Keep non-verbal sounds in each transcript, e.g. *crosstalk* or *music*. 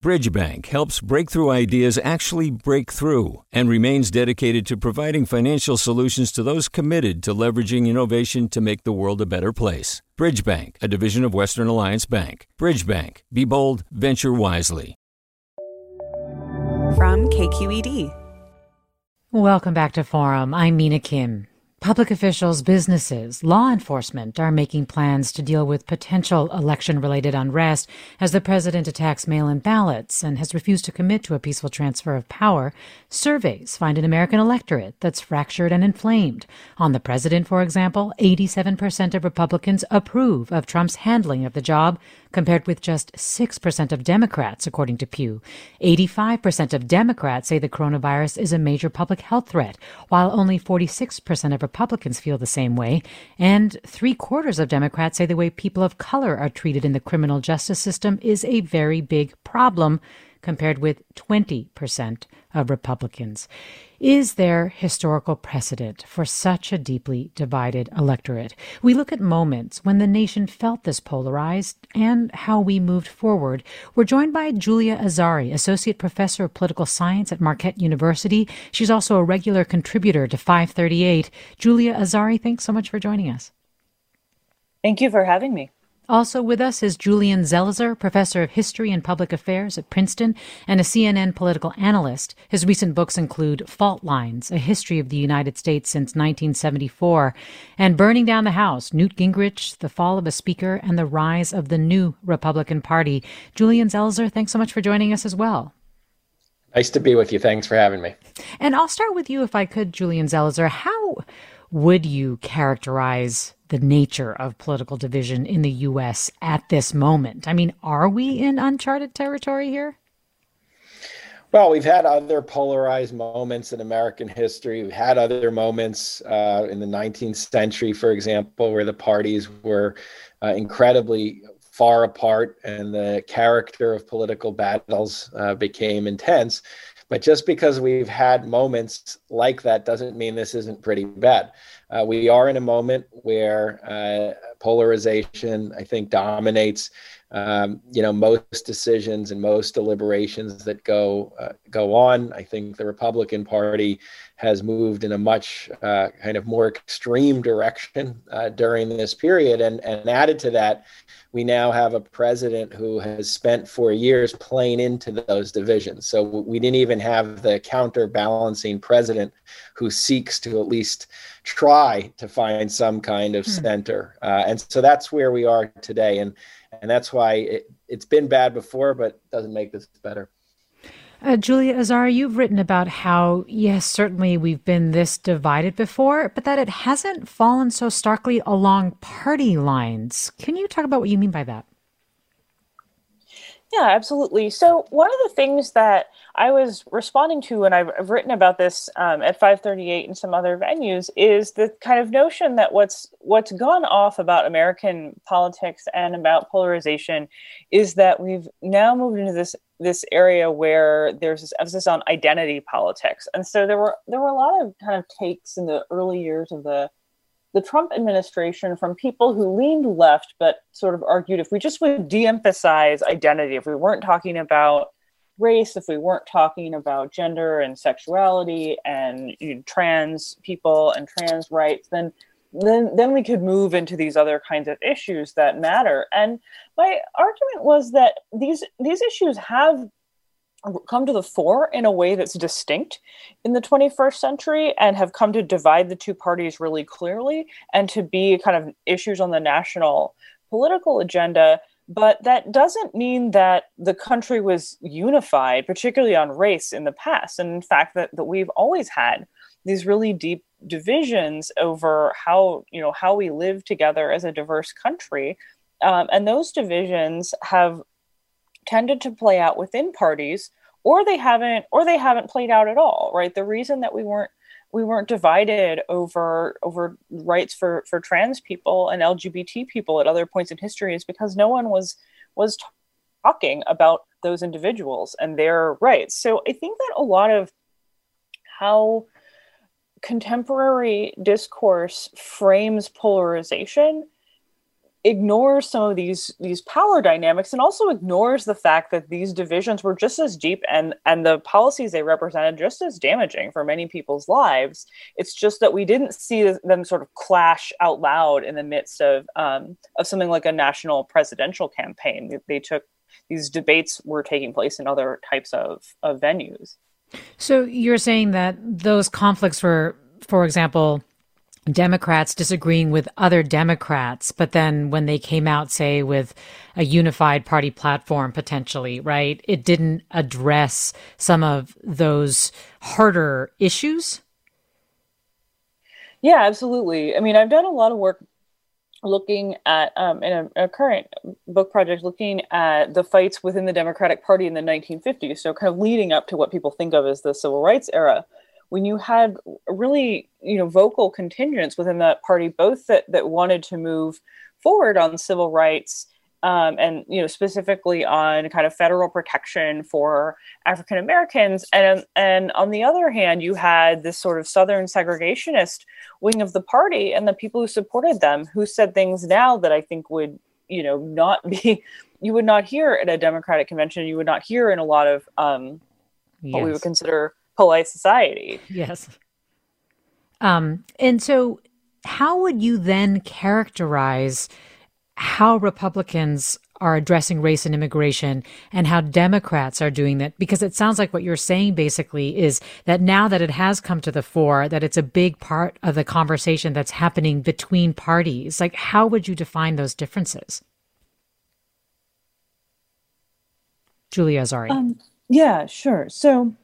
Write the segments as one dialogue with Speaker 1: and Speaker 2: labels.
Speaker 1: Bridgebank helps breakthrough ideas actually break through and remains dedicated to providing financial solutions to those committed to leveraging innovation to make the world a better place. Bridgebank, a division of Western Alliance Bank. Bridgebank, be bold, venture wisely.
Speaker 2: From KQED.
Speaker 3: Welcome back to Forum. I'm Mina Kim. Public officials, businesses, law enforcement are making plans to deal with potential election related unrest as the president attacks mail in ballots and has refused to commit to a peaceful transfer of power. Surveys find an American electorate that's fractured and inflamed. On the president, for example, 87% of Republicans approve of Trump's handling of the job, compared with just 6% of Democrats, according to Pew. 85% of Democrats say the coronavirus is a major public health threat, while only 46% of Republicans feel the same way. And three quarters of Democrats say the way people of color are treated in the criminal justice system is a very big problem compared with 20% of Republicans. Is there historical precedent for such a deeply divided electorate? We look at moments when the nation felt this polarized and how we moved forward. We're joined by Julia Azari, Associate Professor of Political Science at Marquette University. She's also a regular contributor to 538. Julia Azari, thanks so much for joining us.
Speaker 4: Thank you for having me.
Speaker 3: Also with us is Julian Zelizer, professor of history and public affairs at Princeton and a CNN political analyst. His recent books include Fault Lines, A History of the United States Since 1974, and Burning Down the House, Newt Gingrich, The Fall of a Speaker, and the Rise of the New Republican Party. Julian Zelizer, thanks so much for joining us as well.
Speaker 5: Nice to be with you. Thanks for having me.
Speaker 3: And I'll start with you, if I could, Julian Zelizer. How would you characterize the nature of political division in the U.S. at this moment? I mean, are we in uncharted territory here?
Speaker 5: Well, we've had other polarized moments in American history. We've had other moments uh, in the 19th century, for example, where the parties were uh, incredibly far apart and the character of political battles uh, became intense. But just because we've had moments like that doesn't mean this isn't pretty bad. Uh, we are in a moment where uh, polarization, I think, dominates. Um, you know, most decisions and most deliberations that go uh, go on. I think the Republican Party has moved in a much uh, kind of more extreme direction uh, during this period, and and added to that, we now have a president who has spent four years playing into those divisions. So we didn't even have the counterbalancing president who seeks to at least try to find some kind of hmm. center. Uh, and so that's where we are today. And, and that's why it, it's been bad before, but doesn't make this better.
Speaker 3: Uh, Julia Azari, you've written about how, yes, certainly we've been this divided before, but that it hasn't fallen so starkly along party lines. Can you talk about what you mean by that?
Speaker 4: Yeah, absolutely. So one of the things that I was responding to, and I've, written about this um, at 538 and some other venues, is the kind of notion that what's what's gone off about American politics and about polarization is that we've now moved into this this area where there's this emphasis on identity politics, and so there were there were a lot of kind of takes in the early years of the the Trump administration from people who leaned left but sort of argued if we just would de emphasize identity, if we weren't talking about race, if we weren't talking about gender and sexuality and you know, trans people and trans rights, then then then we could move into these other kinds of issues that matter. And my argument was that these these issues have come to the fore in a way that's distinct in the 21st century and have come to divide the two parties really clearly and to be kind of issues on the national political agenda but that doesn't mean that the country was unified particularly on race in the past. And in fact that, that we've always had these really deep divisions over how you know how we live together as a diverse country. Um, and those divisions have tended to play out within parties or they haven't or they haven't played out at all right? The reason that we weren't we weren't divided over over rights for for trans people and lgbt people at other points in history is because no one was was talking about those individuals and their rights. So i think that a lot of how contemporary discourse frames polarization ignores some of these these power dynamics and also ignores the fact that these divisions were just as deep and and the policies they represented just as damaging for many people's lives. It's just that we didn't see them sort of clash out loud in the midst of um, of something like a national presidential campaign. They, they took these debates were taking place in other types of, of venues.
Speaker 3: So you're saying that those conflicts were for example Democrats disagreeing with other Democrats, but then when they came out, say, with a unified party platform potentially, right, it didn't address some of those harder issues?
Speaker 4: Yeah, absolutely. I mean, I've done a lot of work looking at, um, in a, a current book project, looking at the fights within the Democratic Party in the 1950s. So, kind of leading up to what people think of as the civil rights era when you had really you know vocal contingents within that party both that that wanted to move forward on civil rights um, and you know specifically on kind of federal protection for African Americans, and and on the other hand, you had this sort of Southern segregationist wing of the party, and the people who supported them, who said things now that I think would you know not be *laughs* you would not hear at a Democratic convention, you would not hear in a lot of um, yes. what we would consider polite society.
Speaker 3: Yes. Um, and so, how would you then characterize how Republicans are addressing race and immigration and how Democrats are doing that? Because it sounds like what you're saying basically is that now that it has come to the fore, that it's a big part of the conversation that's happening between parties. Like, how would you define those differences? Julia Azari. Um,
Speaker 4: yeah, sure. So,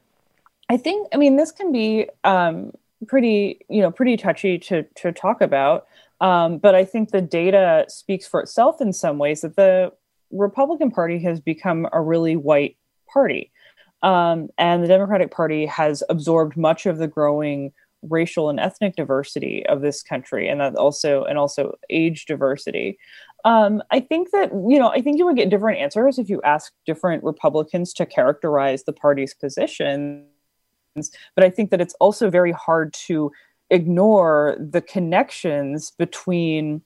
Speaker 4: I think, I mean, this can be um, pretty, you know, pretty touchy to to talk about. Um, but I think the data speaks for itself in some ways that the Republican Party has become a really white party, um, and the Democratic Party has absorbed much of the growing racial and ethnic diversity of this country, and that also and also age diversity. Um, I think that you know, I think you would get different answers if you ask different Republicans to characterize the party's position but I think that it's also very hard to ignore the connections between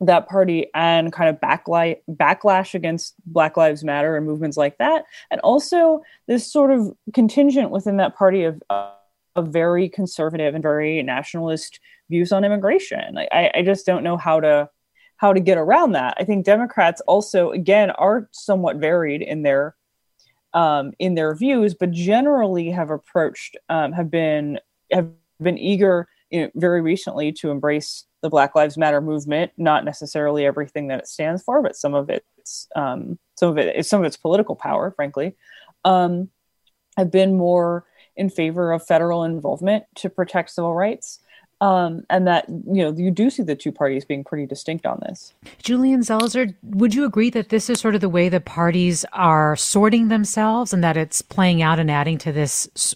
Speaker 4: that party and kind of backlight backlash against Black Lives Matter and movements like that, and also this sort of contingent within that party of of very conservative and very nationalist views on immigration. I, I just don't know how to how to get around that. I think Democrats also, again, are somewhat varied in their um, in their views, but generally have approached um, have been have been eager you know, very recently to embrace the Black Lives Matter movement. Not necessarily everything that it stands for, but some of its um, some of it some of its political power, frankly, um, have been more in favor of federal involvement to protect civil rights um, and that you know you do see the two parties being pretty distinct on this.
Speaker 3: Julian Zelizer, would you agree that this is sort of the way the parties are sorting themselves, and that it's playing out and adding to this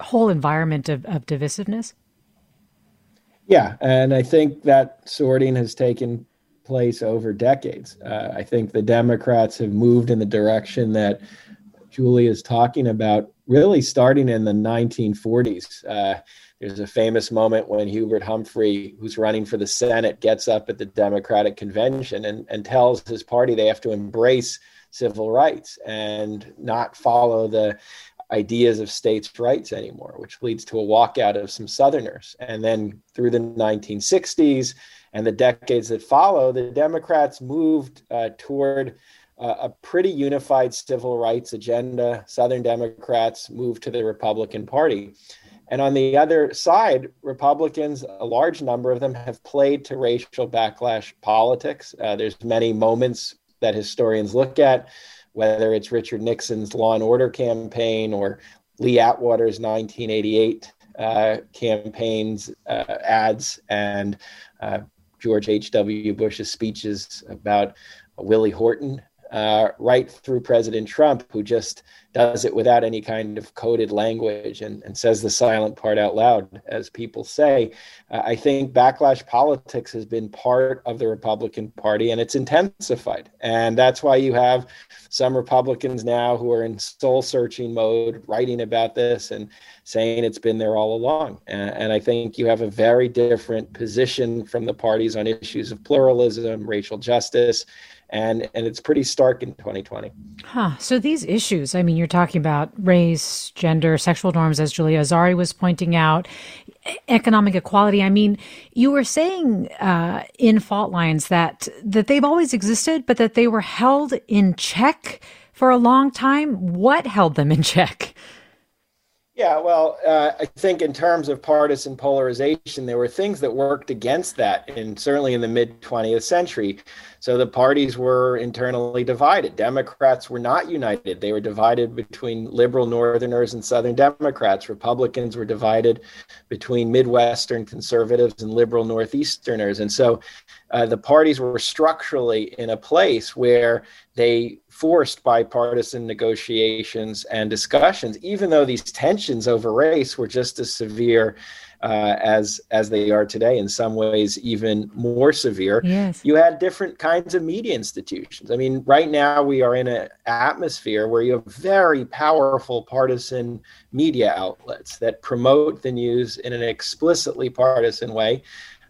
Speaker 3: whole environment of, of divisiveness?
Speaker 5: Yeah, and I think that sorting has taken place over decades. Uh, I think the Democrats have moved in the direction that Julie is talking about, really starting in the 1940s. Uh, there's a famous moment when Hubert Humphrey, who's running for the Senate, gets up at the Democratic convention and, and tells his party they have to embrace civil rights and not follow the ideas of states' rights anymore, which leads to a walkout of some Southerners. And then through the 1960s and the decades that follow, the Democrats moved uh, toward uh, a pretty unified civil rights agenda. Southern Democrats moved to the Republican Party. And on the other side, Republicans, a large number of them, have played to racial backlash politics. Uh, there's many moments that historians look at, whether it's Richard Nixon's Law and Order campaign or Lee Atwater's 1988 uh, campaigns, uh, ads, and uh, George H.W. Bush's speeches about Willie Horton uh, right through President Trump, who just does it without any kind of coded language and, and says the silent part out loud, as people say. Uh, I think backlash politics has been part of the Republican Party and it's intensified. And that's why you have some Republicans now who are in soul searching mode writing about this and saying it's been there all along. And, and I think you have a very different position from the parties on issues of pluralism, racial justice and and it's pretty stark in 2020.
Speaker 3: Huh. So these issues, I mean, you're talking about race, gender, sexual norms, as Julia Azari was pointing out, economic equality. I mean, you were saying uh, in fault lines that that they've always existed, but that they were held in check for a long time. What held them in check?
Speaker 5: Yeah, well, uh, I think in terms of partisan polarization, there were things that worked against that, and certainly in the mid 20th century. So the parties were internally divided. Democrats were not united; they were divided between liberal Northerners and Southern Democrats. Republicans were divided between Midwestern conservatives and liberal Northeasterners, and so uh, the parties were structurally in a place where they forced bipartisan negotiations and discussions, even though these tensions over race were just as severe uh, as as they are today. In some ways, even more severe.
Speaker 3: Yes.
Speaker 5: You had different kinds of media institutions. I mean, right now we are in an atmosphere where you have very powerful partisan media outlets that promote the news in an explicitly partisan way.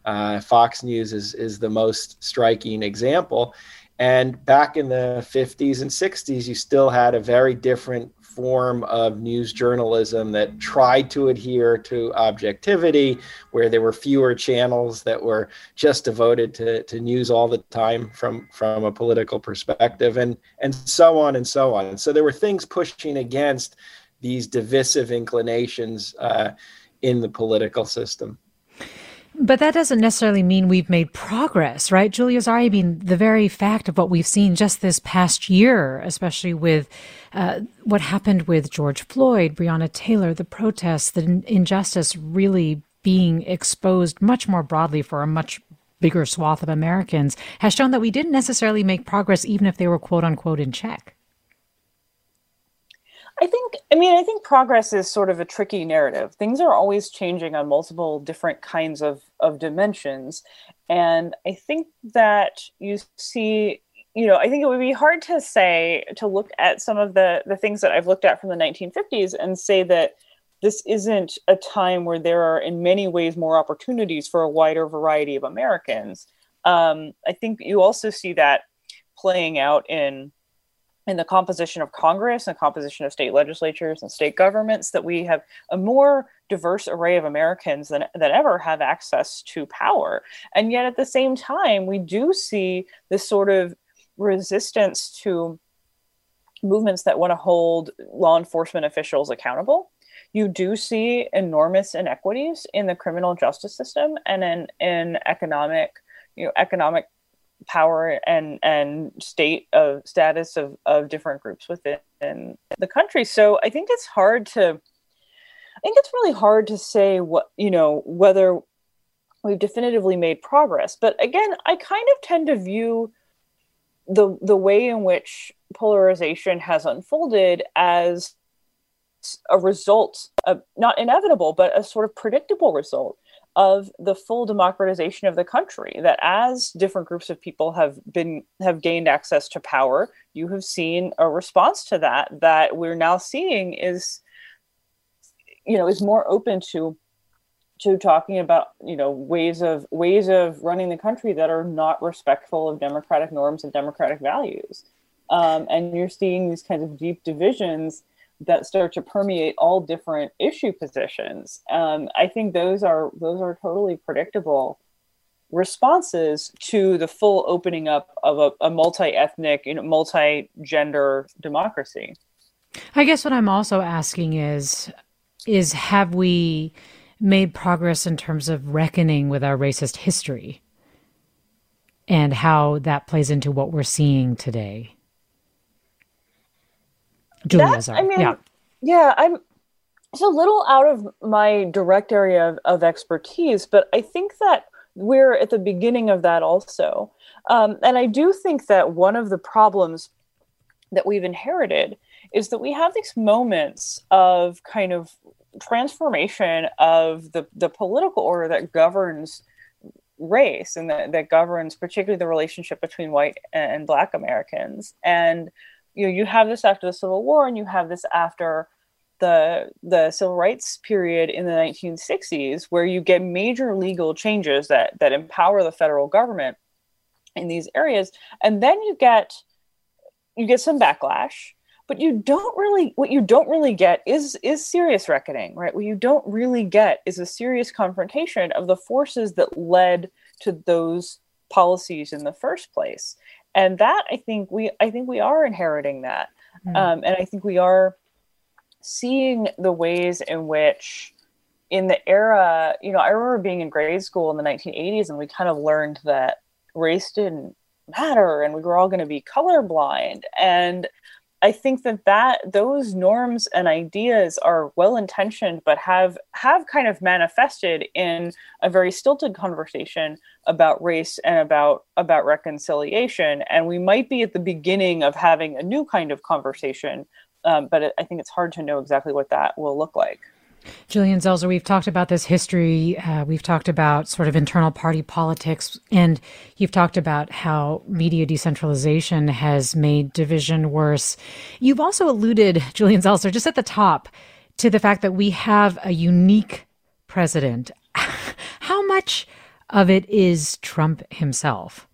Speaker 5: Uh, Fox News is is the most striking example. And back in the 50s and 60s, you still had a very different form of news journalism that tried to adhere to objectivity, where there were fewer channels that were just devoted to, to news all the time from, from a political perspective, and, and so on and so on. And so there were things pushing against these divisive inclinations uh, in the political system.
Speaker 3: But that doesn't necessarily mean we've made progress, right? Julia Azari, I mean, the very fact of what we've seen just this past year, especially with uh, what happened with George Floyd, Breonna Taylor, the protests, the injustice really being exposed much more broadly for a much bigger swath of Americans, has shown that we didn't necessarily make progress, even if they were quote unquote in check.
Speaker 4: I think, I mean, I think progress is sort of a tricky narrative. Things are always changing on multiple different kinds of, of dimensions. And I think that you see, you know, I think it would be hard to say, to look at some of the, the things that I've looked at from the 1950s and say that this isn't a time where there are, in many ways, more opportunities for a wider variety of Americans. Um, I think you also see that playing out in in the composition of Congress and composition of state legislatures and state governments that we have a more diverse array of Americans than, than ever have access to power. And yet at the same time, we do see this sort of resistance to movements that want to hold law enforcement officials accountable. You do see enormous inequities in the criminal justice system and in, in economic, you know, economic power and and state of status of of different groups within the country. So i think it's hard to i think it's really hard to say what you know whether we've definitively made progress. But again i kind of tend to view the the way in which polarization has unfolded as a result of not inevitable but a sort of predictable result of the full democratization of the country that as different groups of people have been have gained access to power you have seen a response to that that we're now seeing is you know is more open to to talking about you know ways of ways of running the country that are not respectful of democratic norms and democratic values. Um, and you're seeing these kinds of deep divisions that start to permeate all different issue positions. Um, I think those are those are totally predictable responses to the full opening up of a, a multi-ethnic, you know, multi-gender democracy.
Speaker 3: I guess what I'm also asking is is have we made progress in terms of reckoning with our racist history and how that plays into what we're seeing today?
Speaker 4: Julia I mean, yeah. yeah, I'm it's a little out of my direct area of, of, expertise, but I think that we're at the beginning of that also. Um, and I do think that one of the problems that we've inherited is that we have these moments of kind of transformation of the, the political order that governs race and that, that governs particularly the relationship between white and black Americans. And you know, you have this after the Civil War and you have this after the the civil rights period in the 1960s where you get major legal changes that that empower the federal government in these areas. And then you get you get some backlash but you don't really what you don't really get is is serious reckoning right? What you don't really get is a serious confrontation of the forces that led to those policies in the first place and that i think we i think we are inheriting that mm. um, and i think we are seeing the ways in which in the era you know i remember being in grade school in the 1980s and we kind of learned that race didn't matter and we were all going to be colorblind and I think that that those norms and ideas are well intentioned, but have have kind of manifested in a very stilted conversation about race and about about reconciliation. And we might be at the beginning of having a new kind of conversation, um, but it, I think it's hard to know exactly what that will look like.
Speaker 3: Julian Zelizer, we've talked about this history. Uh, we've talked about sort of internal party politics, and you've talked about how media decentralization has made division worse. You've also alluded, Julian Zelizer, just at the top, to the fact that we have a unique president. *laughs* how much of it is Trump himself?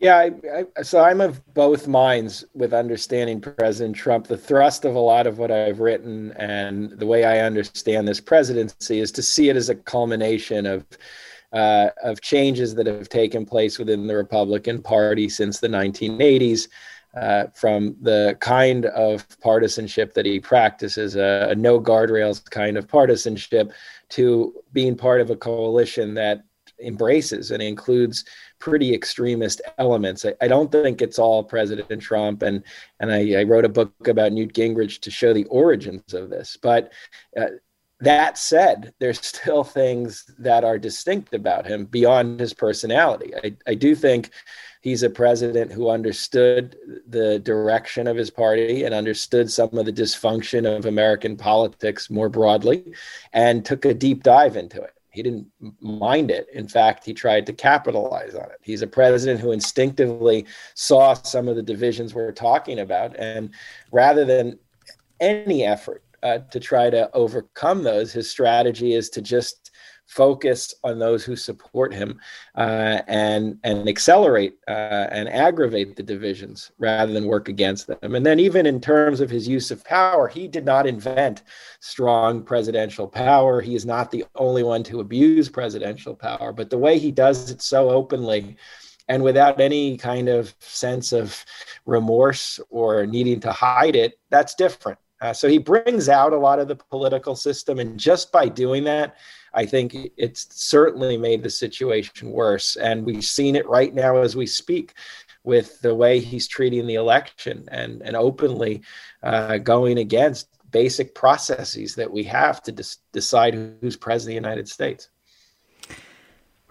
Speaker 5: Yeah, I, I, so I'm of both minds with understanding President Trump. The thrust of a lot of what I've written and the way I understand this presidency is to see it as a culmination of uh, of changes that have taken place within the Republican Party since the 1980s. Uh, from the kind of partisanship that he practices, a, a no guardrails kind of partisanship, to being part of a coalition that embraces and includes pretty extremist elements. I, I, don't think it's all President Trump, and and I, I, wrote a book about Newt Gingrich to show the origins of this. But uh, that said, there's *laughs* still things that are distinct about him beyond his personality. I, I do think he's a president who understood the direction of his party and understood some of the dysfunction of American politics more broadly and took a deep dive into it. He didn't mind it. In fact, he tried to capitalize on it. He's a president who instinctively saw some of the divisions we're talking about. And rather than any effort uh, to try to overcome those, his strategy is to just focus on those who support him uh, and and accelerate uh, and aggravate the divisions rather than work against them. And then even in terms of his use of power, he did not invent strong presidential power. He is not the only one to abuse presidential power, but the way he does it so openly and without any kind of sense of remorse or needing to hide it, that's different. Uh, so he brings out a lot of the political system, and just by doing that, I think it's certainly made the situation worse. And we've seen it right now as we speak with the way he's treating the election and, and openly uh, going against basic processes that we have to decide who's president of the United States.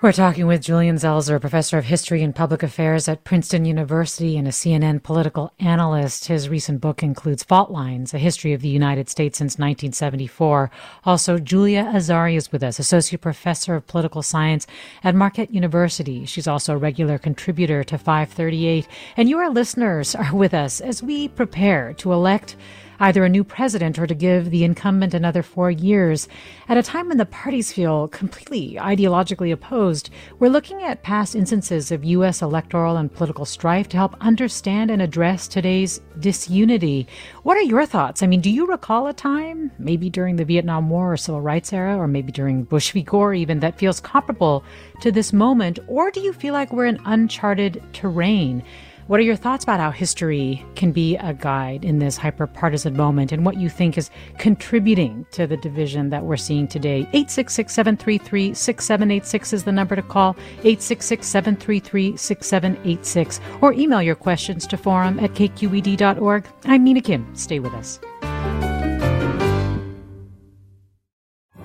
Speaker 3: We're talking with Julian Zelizer, professor of history and public affairs at Princeton University and a CNN political analyst. His recent book includes Fault Lines, a history of the United States since 1974. Also, Julia Azari is with us, associate professor of political science at Marquette University. She's also a regular contributor to 538. And your listeners are with us as we prepare to elect either a new president or to give the incumbent another four years. At a time when the parties feel completely ideologically opposed, we're looking at past instances of U.S. electoral and political strife to help understand and address today's disunity. What are your thoughts? I mean, do you recall a time, maybe during the Vietnam War or Civil Rights era, or maybe during Bush v. Gore even, that feels comparable to this moment? Or do you feel like we're in uncharted terrain? What are your thoughts about how history can be a guide in this hyper partisan moment and what you think is contributing to the division that we're seeing today? 866 733 6786 is the number to call, 866 733 6786, or email your questions to forum at kqed.org. I'm Mina Kim. Stay with us.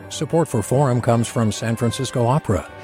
Speaker 2: Support for Forum comes from San Francisco Opera.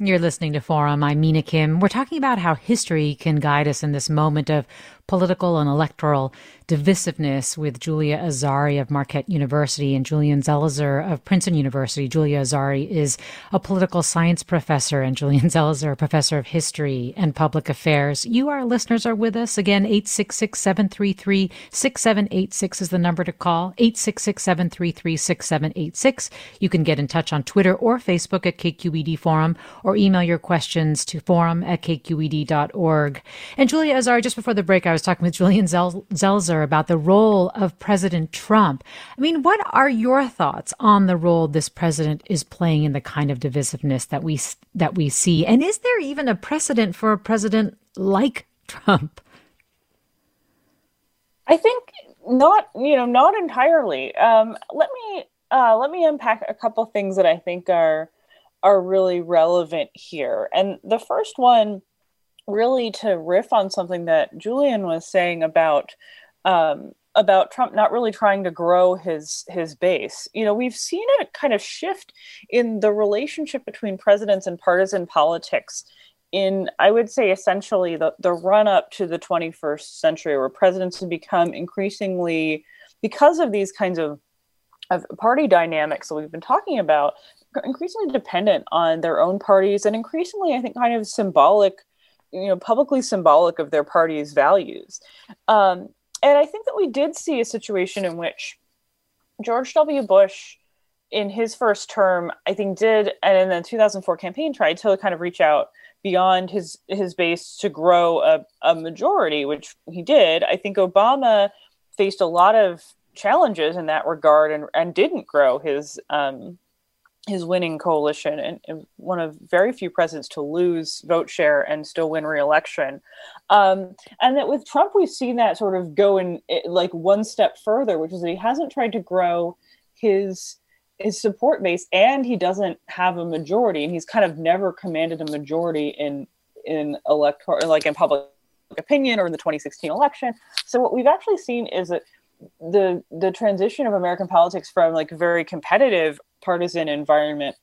Speaker 3: You're listening to Forum. I'm Mina Kim. We're talking about how history can guide us in this moment of political and electoral divisiveness with Julia Azari of Marquette University and Julian Zelizer of Princeton University. Julia Azari is a political science professor and Julian *laughs* Zelizer, a professor of history and public affairs. You, our listeners, are with us. Again, 866-733-6786 is the number to call. 866-733-6786. You can get in touch on Twitter or Facebook at KQED Forum or email your questions to forum at kqed.org. And Julia Azari, just before the break, I was talking with Julian Zelizer about the role of President Trump. I mean, what are your thoughts on the role this president is playing in the kind of divisiveness that we that we see? And is there even a precedent for a president like Trump?
Speaker 4: I think not. You know, not entirely. Um, let me uh, let me unpack a couple things that I think are are really relevant here. And the first one really to riff on something that Julian was saying about um, about Trump not really trying to grow his his base. You know, we've seen a kind of shift in the relationship between presidents and partisan politics in I would say essentially the, the run up to the 21st century where presidents have become increasingly because of these kinds of of party dynamics that we've been talking about increasingly dependent on their own parties and increasingly I think kind of symbolic you know publicly symbolic of their party's values. Um, and i think that we did see a situation in which george w. Bush in his first term i think did and in the 2004 campaign tried to kind of reach out beyond his his base to grow a, a majority which he did. I think obama faced a lot of challenges in that regard and, and didn't grow his um, his winning coalition and, and, one of very few presidents to lose vote share and still win re-election. Um, and that with trump we've seen that sort of go in like one step further which is that he hasn't tried to grow his his support base and he doesn't have a majority and he's kind of never commanded a majority in in electoral like in public opinion or in the 2016 election. So what we've actually seen is that the the transition of American politics from like very competitive partisan environment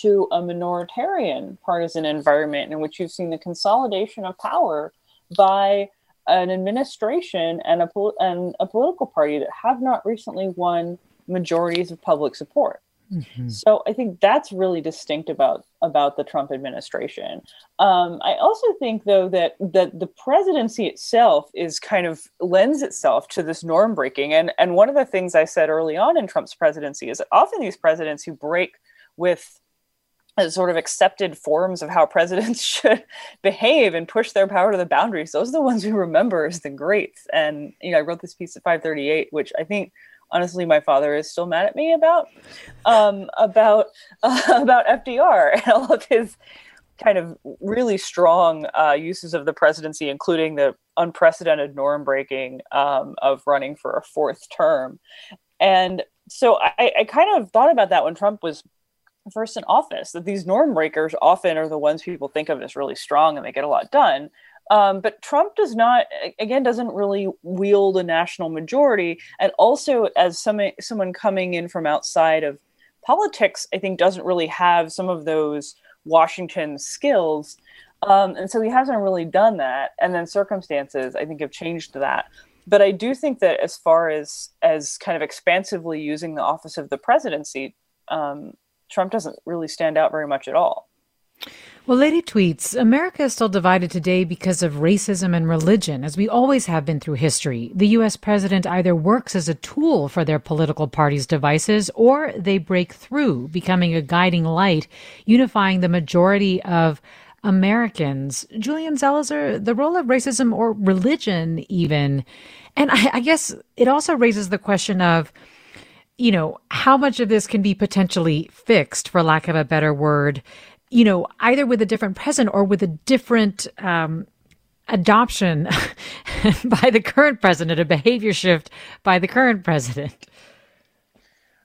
Speaker 4: to a minoritarian partisan environment in which you've seen the consolidation of power by an administration and a, and a political party that have not recently won majorities of public support. Mm-hmm. So I think that's really distinct about about the Trump administration. Um, I also think, though, that that the presidency itself is kind of lends itself to this norm breaking. And and one of the things I said early on in Trump's presidency is that often these presidents who break with sort of accepted forms of how *laughs* presidents should behave and push their power to the boundaries. Those are the ones we remember as the greats. And you know, I wrote this piece at 538, which I think honestly my father is still mad at me about um, about uh, *laughs* about FDR and all of his kind of really strong uh, uses of the presidency, including the unprecedented norm breaking um, of running for a fourth term. And so I, I kind of thought about that when Trump was first in office that these norm breakers often are the ones people think of as really strong and they get a lot done um, but Trump does not, again, doesn't really wield a national majority. And also, as some, someone coming in from outside of politics, I think doesn't really have some of those Washington skills. Um, and so he hasn't really done that. And then circumstances, I think, have changed that. But I do think that as far as as kind of expansively using the office of the presidency, um, Trump doesn't really stand out very much at all.
Speaker 3: Well, Lady tweets America is still divided today because of racism and religion, as we always have been through history. The U.S. president either works as a tool for their political party's devices or they break through, becoming a guiding light, unifying the majority of Americans. Julian Zelizer, the role of racism or religion, even. And I, I guess it also raises the question of, you know, how much of this can be potentially fixed, for lack of a better word, you know, either with a different president or with a different um, adoption *laughs* by the current president, a behavior shift by the current president?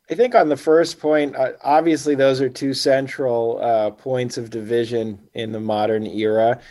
Speaker 5: I think on the first point, uh, obviously those are two central uh, points of division in the modern era.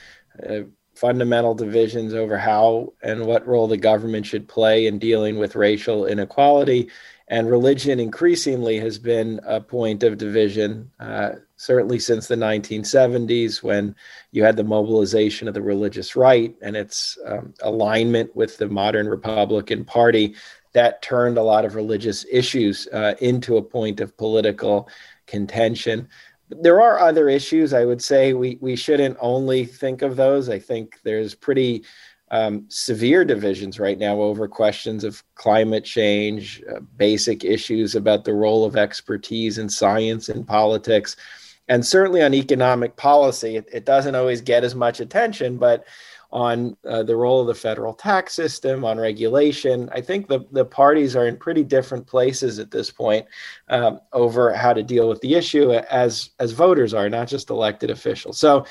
Speaker 5: Uh, fundamental divisions over how and what role the government should play in dealing with racial inequality. And religion increasingly has been a point of division, uh, certainly since the 1970s, when you had the mobilization of the religious right and its um, alignment with the modern Republican Party that turned a lot of religious issues uh, into a point of political contention. There are other issues. I would say we we shouldn't only think of those. I think there's pretty um, severe divisions right now over questions of climate change, uh, basic issues about the role of expertise in science and politics, and certainly on economic policy. It, it doesn't always get as much attention, but on uh, the role of the federal tax system, on regulation. I think the, the parties are in pretty different places at this point um, over how to deal with the issue as, as voters are, not just elected officials. So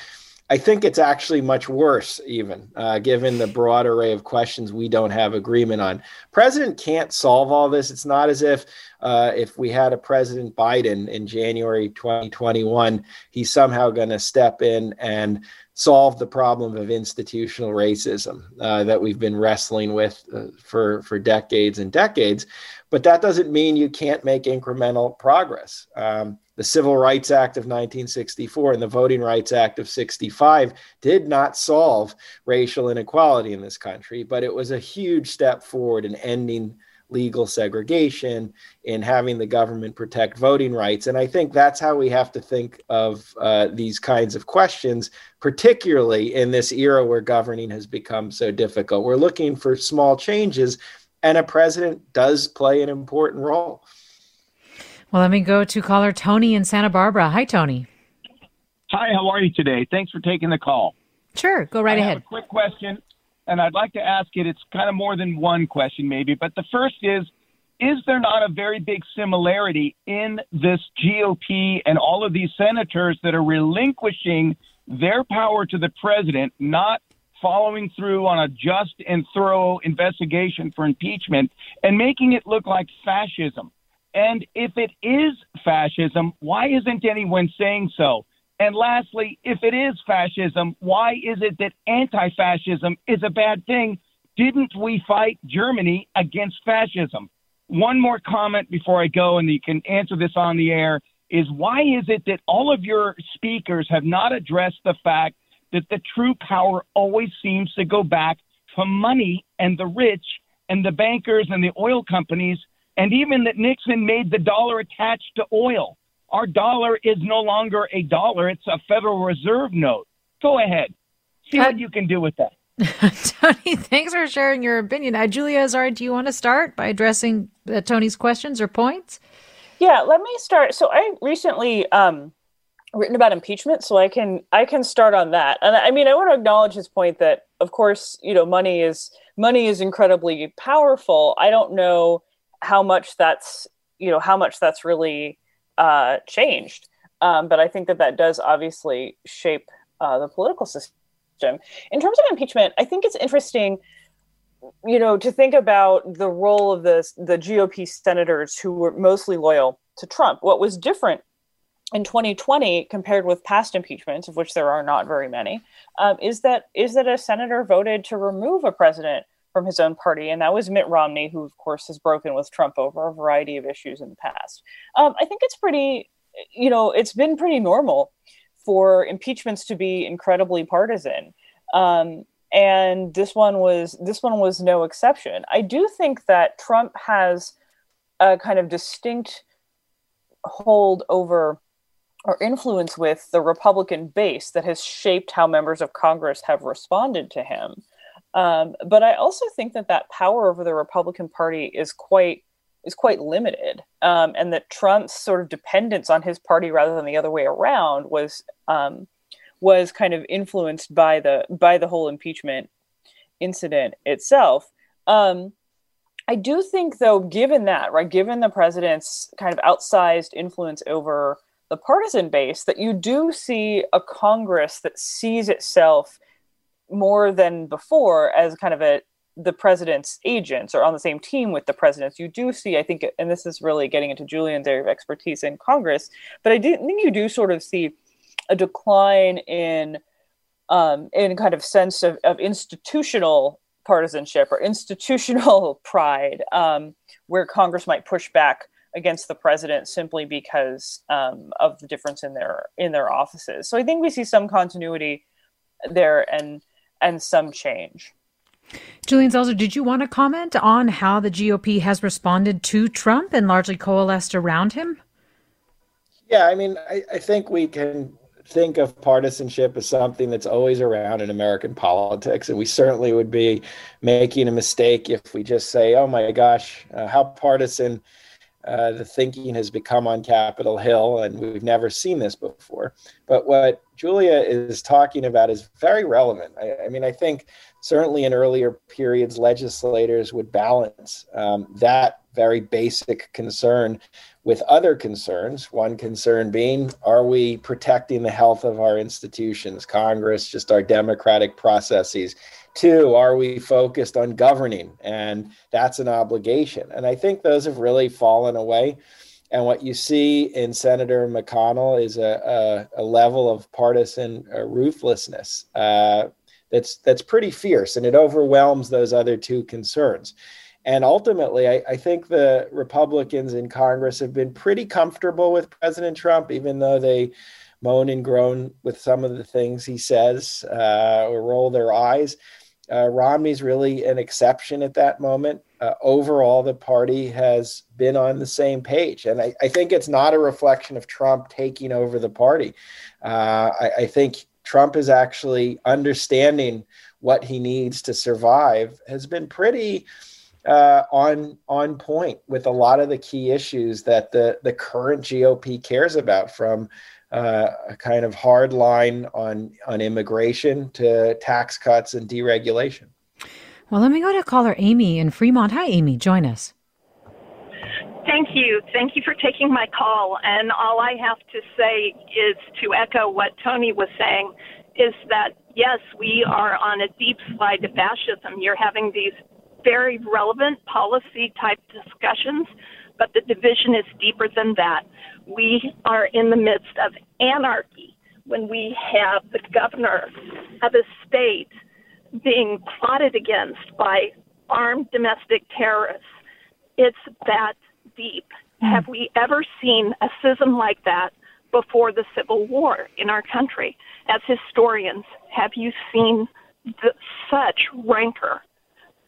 Speaker 5: I think it's actually much worse, even uh, given the broad array of questions we don't have agreement on. President can't solve all this. It's not as if uh, if we had a President Biden in January 2021, he's somehow going to step in and solve the problem of institutional racism uh, that we've been wrestling with uh, for for decades and decades. But that doesn't mean you can't make incremental progress. Um, the Civil Rights Act of 1964 and the Voting Rights Act of 65 did not solve racial inequality in this country, but it was a huge step forward in ending legal segregation, in having the government protect voting rights. And I think that's how we have to think of uh, these kinds of questions, particularly in this era where governing has become so difficult. We're looking for small changes, and a president does play an important role.
Speaker 3: Well, let me go to caller Tony in Santa Barbara. Hi, Tony.
Speaker 6: Hi, how are you today? Thanks for taking the call.
Speaker 3: Sure, go right
Speaker 6: I
Speaker 3: ahead.
Speaker 6: a quick question and I'd like to ask it. It's kind of more than one question, maybe, but the first is Is there not a very big similarity in this GOP and all of these senators that are relinquishing their power to the president, not following through on a just and thorough investigation for impeachment, and making it look like fascism? And if it is fascism, why isn't anyone saying so? And lastly, if it is fascism, why is it that anti fascism is a bad thing? Didn't we fight Germany against fascism? One more comment before I go, and you can answer this on the air is why is it that all of your speakers have not addressed the fact that the true power always seems to go back to money and the rich and the bankers and the oil companies, and even that Nixon made the dollar attached to oil? Our dollar is no longer a dollar, it's a Federal Reserve note. Go ahead. See what you can do with that. *laughs*
Speaker 3: Tony, thanks for sharing your opinion. Uh, Julia Azar, do you want to start by addressing uh, Tony's questions or points?
Speaker 4: Yeah, let me start. So I recently um, written about impeachment, so I can I can start on that. And I mean, I want to acknowledge his point that, of course, you know, money is money is incredibly powerful. I don't know how much that's you know how much that's really uh, changed. Um, but I think that that does obviously shape uh, the political system. In terms of impeachment, I think it's interesting, you know, to think about the role of the the GOP senators who were mostly loyal to Trump. What was different in 2020 compared with past impeachments, of which there are not very many, um, is that is that a senator voted to remove a president from his own party, and that was Mitt Romney, who, of course, has broken with Trump over a variety of issues in the past. Um, I think it's pretty, you know, it's been pretty normal for impeachments to be incredibly partisan. Um, and this one was this one was no exception. I do think that Trump has a kind of distinct hold over or influence with the Republican base that has shaped how members of Congress have responded to him. Um, but I also think that that power over the Republican Party is quite is quite limited, um, and that Trump's sort of dependence on his party rather than the other way around was um, was kind of influenced by the by the whole impeachment incident itself. Um, I do think, though, given that right, given the president's kind of outsized influence over the partisan base that you do see a Congress that sees itself more than before as kind of a the president's agents or on the same team with the presidents. You do see, I think, and this is really getting into Julian's area of expertise in Congress, but I do think you do sort of see a decline in um, in kind of sense of, of institutional partisanship or institutional *laughs* pride, um, where Congress might push back against the president simply because um, of the difference in their in their offices. So I think we see some continuity there and and some change.
Speaker 3: Julian Zelizer, did you want to comment on how the GOP has responded to Trump and largely coalesced around him?
Speaker 5: Yeah, I mean, I, I think we can think of partisanship as something that's always around in American politics. And we certainly would be making a mistake if we just say, oh my gosh, uh, how partisan uh, the thinking has become on Capitol Hill, and we've never seen this before. But what Julia is talking about is very relevant. I, I mean, I think certainly in earlier periods, legislators would balance um, that very basic concern with other concerns. One concern being, are we protecting the health of our institutions, Congress, just our democratic processes? Two, are we focused on governing? And that's an obligation. And I think those have really fallen away. And what you see in Senator McConnell is a, a, a level of partisan uh, ruthlessness uh, that's that's pretty fierce, and it overwhelms those other two concerns. And ultimately, I, I, think the Republicans in Congress have been pretty comfortable with President Trump, even though they moan and groan with some of the things he says uh, or roll their eyes. Uh, Romney's really an exception at that moment. Uh, overall, the party has been on the same page. And I, I, think it's not a reflection of Trump taking over the party. Uh, I, I, think Trump is actually understanding what he needs to survive, has been pretty. Uh, on on point with a lot of the key issues that the the current GOP cares about, from uh, a kind of hard line on on immigration to tax cuts and deregulation.
Speaker 3: Well, let me go to caller Amy in Fremont. Hi, Amy. Join us.
Speaker 7: Thank you. Thank you for taking my call. And all I have to say is to echo what Tony was saying is that yes, we are on a deep slide to fascism. You're having these very relevant policy type discussions, but the division is deeper than that we are in the midst of anarchy when we have the governor of a state being plotted against by armed domestic terrorists. It's that deep. Mm. Have we ever seen a schism like that before the Civil War in our country? As historians, have you seen the, such rancor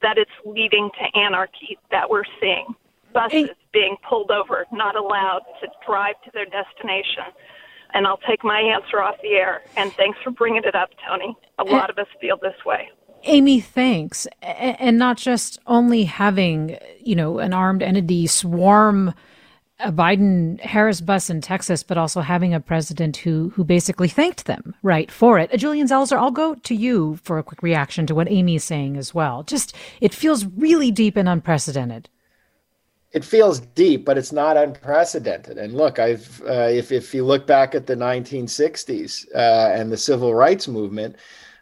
Speaker 7: that it's leading to anarchy that we're seeing? buses being pulled over, not allowed to drive to their destination. And I'll take my answer off the air. And thanks for bringing it up, Tony. A eh, lot of us feel this way.
Speaker 3: Amy, thanks. And not just only having, you know, an armed entity swarm a Biden Harris bus in Texas, but also having a president who who basically thanked them, right, for it. Julian Zelizer, I'll go to you for a quick reaction to what Amy's saying as well. Just it feels really deep and unprecedented
Speaker 5: it feels deep, but it's not unprecedented. And look, I've uh, if if you look back at the 1960s uh, and the civil rights movement,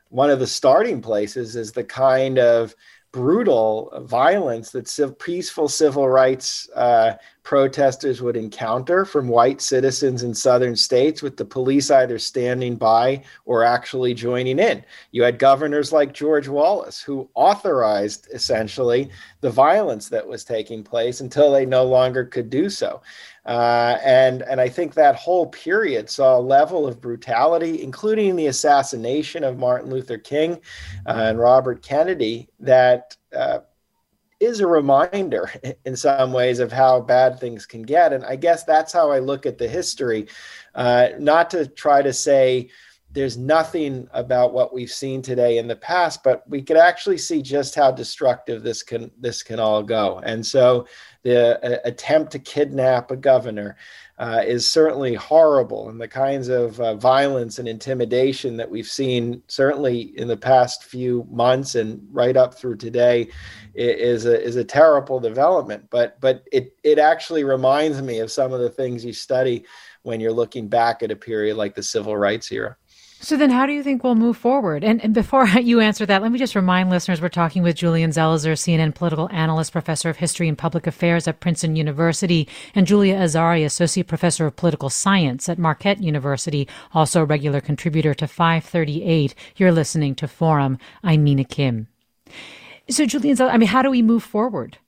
Speaker 5: one of the starting places is the kind of brutal violence that civ- peaceful civil rights uh, protesters would encounter from white citizens in southern states, with the police either standing by or actually joining in. You had governors like George Wallace who authorized essentially the violence that was taking place until they no longer could do so. Uh, and and I think that whole period saw a level of brutality, including the assassination of Martin Luther King uh, and Robert Kennedy, that uh, is a reminder *laughs* in some ways of how bad things can get. And I guess that's how I look at the history, uh, not to try to say there's nothing about what we've seen today in the past, but we could actually see just how destructive this can this can all go. And so the uh, attempt to kidnap a governor uh, is certainly horrible, and the kinds of uh, violence and intimidation that we've seen certainly in the past few months and right up through today is a is a terrible development. But but it it actually reminds me of some of the things you study when you're looking back at a period like the civil rights era.
Speaker 3: So then, how do you think we'll move forward? And, and, before *laughs* you answer that, let me just remind listeners we're talking with Julian Zelizer, CNN political analyst, professor of history and public affairs at Princeton University, and Julia Azari, associate professor of political science at Marquette University, also a regular contributor to 538. You're listening to Forum. I'm Mina Kim. So, Julian, I mean, how do we move forward?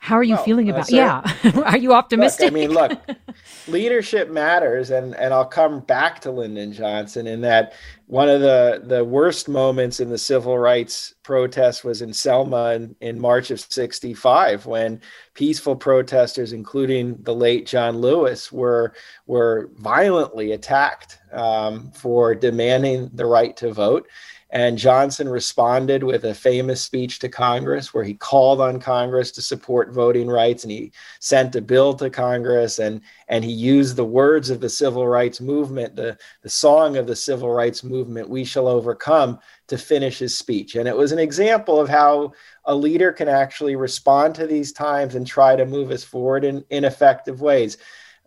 Speaker 3: How are you well, feeling about? Uh, yeah, *laughs* are you optimistic?
Speaker 5: Look, I mean, look, *laughs* leadership matters, and and I'll come back to Lyndon Johnson in that one of the the worst moments in the civil rights protest was in Selma in, in March of '65 when peaceful protesters, including the late John Lewis, were were violently attacked um, for demanding the right to vote. And Johnson responded with a famous speech to Congress where he called on Congress to support voting rights and he sent a bill to Congress and, and he used the words of the civil rights movement, the, the song of the civil rights movement, We Shall Overcome, to finish his speech. And it was an example of how a leader can actually respond to these times and try to move us forward in, in effective ways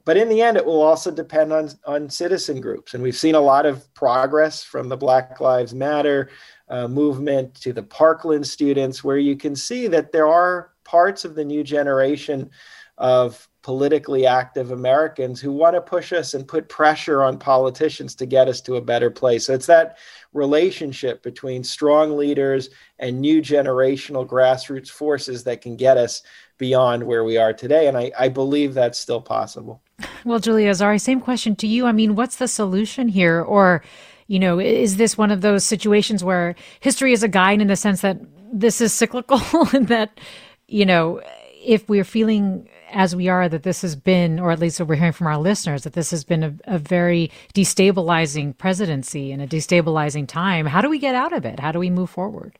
Speaker 5: but in the end, it will also depend on, on citizen groups. And we've seen a lot of progress from the Black Lives Matter uh, movement to the Parkland students, where you can see that there are parts of the new generation of politically active Americans who want to push us and put pressure on politicians to get us to a better place. So it's that relationship between strong leaders and new generational grassroots forces that can get us beyond where we are today. And I, I believe that's still possible.
Speaker 3: Well, Julia Azari, same question to you. I mean, what's the solution here? Or, you know, is this one of those situations where history is a guide in the sense that this is cyclical *laughs* and that, you know, if we're feeling as we are that this has been, or at least what we're hearing from our listeners, that this has been a, a, very destabilizing presidency and a destabilizing time, how do we get out of it? How do we move forward?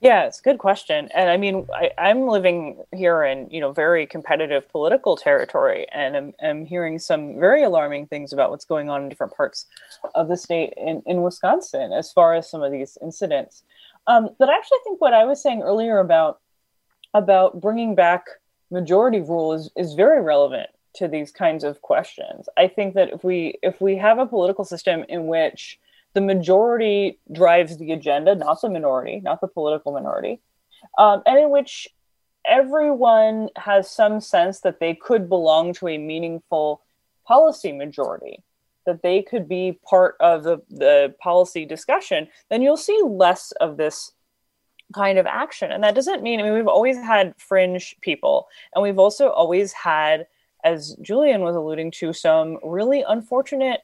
Speaker 4: Yeah, it's a good question. And I mean, I, am living here in, you know, very competitive political territory and I'm, I'm, hearing some very alarming things about what's going on in different parts of the state in, in Wisconsin as far as some of these incidents. Um, but I actually think what I was saying earlier about about bringing back majority rule is, is very relevant to these kinds of questions. I think that if we if we have a political system in which the majority drives the agenda, not the minority, not the political minority, um, and in which everyone has some sense that they could belong to a meaningful policy majority, that they could be part of the, the policy discussion, then you'll see less of this kind of action. And that doesn't mean, I mean, we've always had fringe people, and we've also always had, as Julian was alluding to, some really unfortunate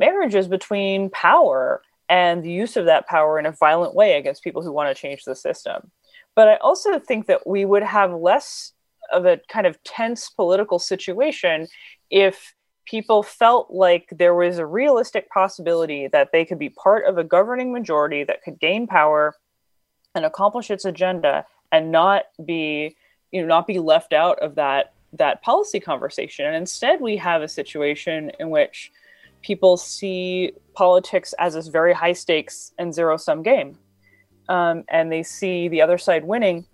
Speaker 4: marriages between power and the use of that power in a violent way against people who want to change the system. But I also think that we would have less of a kind of tense political situation if people felt like there was a realistic possibility that they could be part of a governing majority that could gain power and accomplish its agenda and not be you know not be left out of that that policy conversation and instead we have a situation in which people see politics as this very high stakes and zero sum game. Um, and they see the other side winning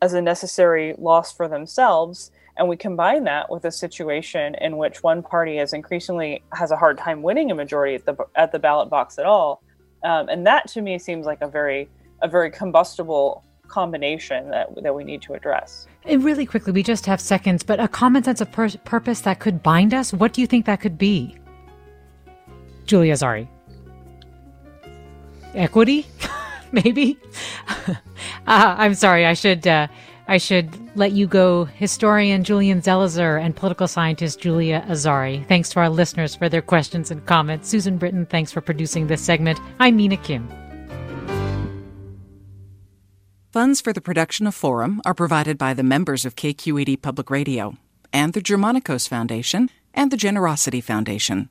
Speaker 4: as a necessary loss for themselves. And we combine that with a situation in which one party is increasingly has a hard time winning a majority at the at the ballot box at all. Um, and that to me seems like a very a very combustible combination that that we need to address.
Speaker 3: And really quickly, we just have seconds, but a common sense of pur- purpose that could bind us. What do you think that could be? Julia Azari. Equity, *laughs* maybe. *laughs* uh, I'm sorry. I should uh, I should let you go, historian Julian Zelizer and political scientist Julia Azari. Thanks to our listeners for their questions and comments. Susan Britton, thanks for producing this segment. I'm Mina Kim.
Speaker 8: Funds for the production of Forum are provided by the members of KQED Public Radio and the Germanacos Foundation and the Generosity Foundation.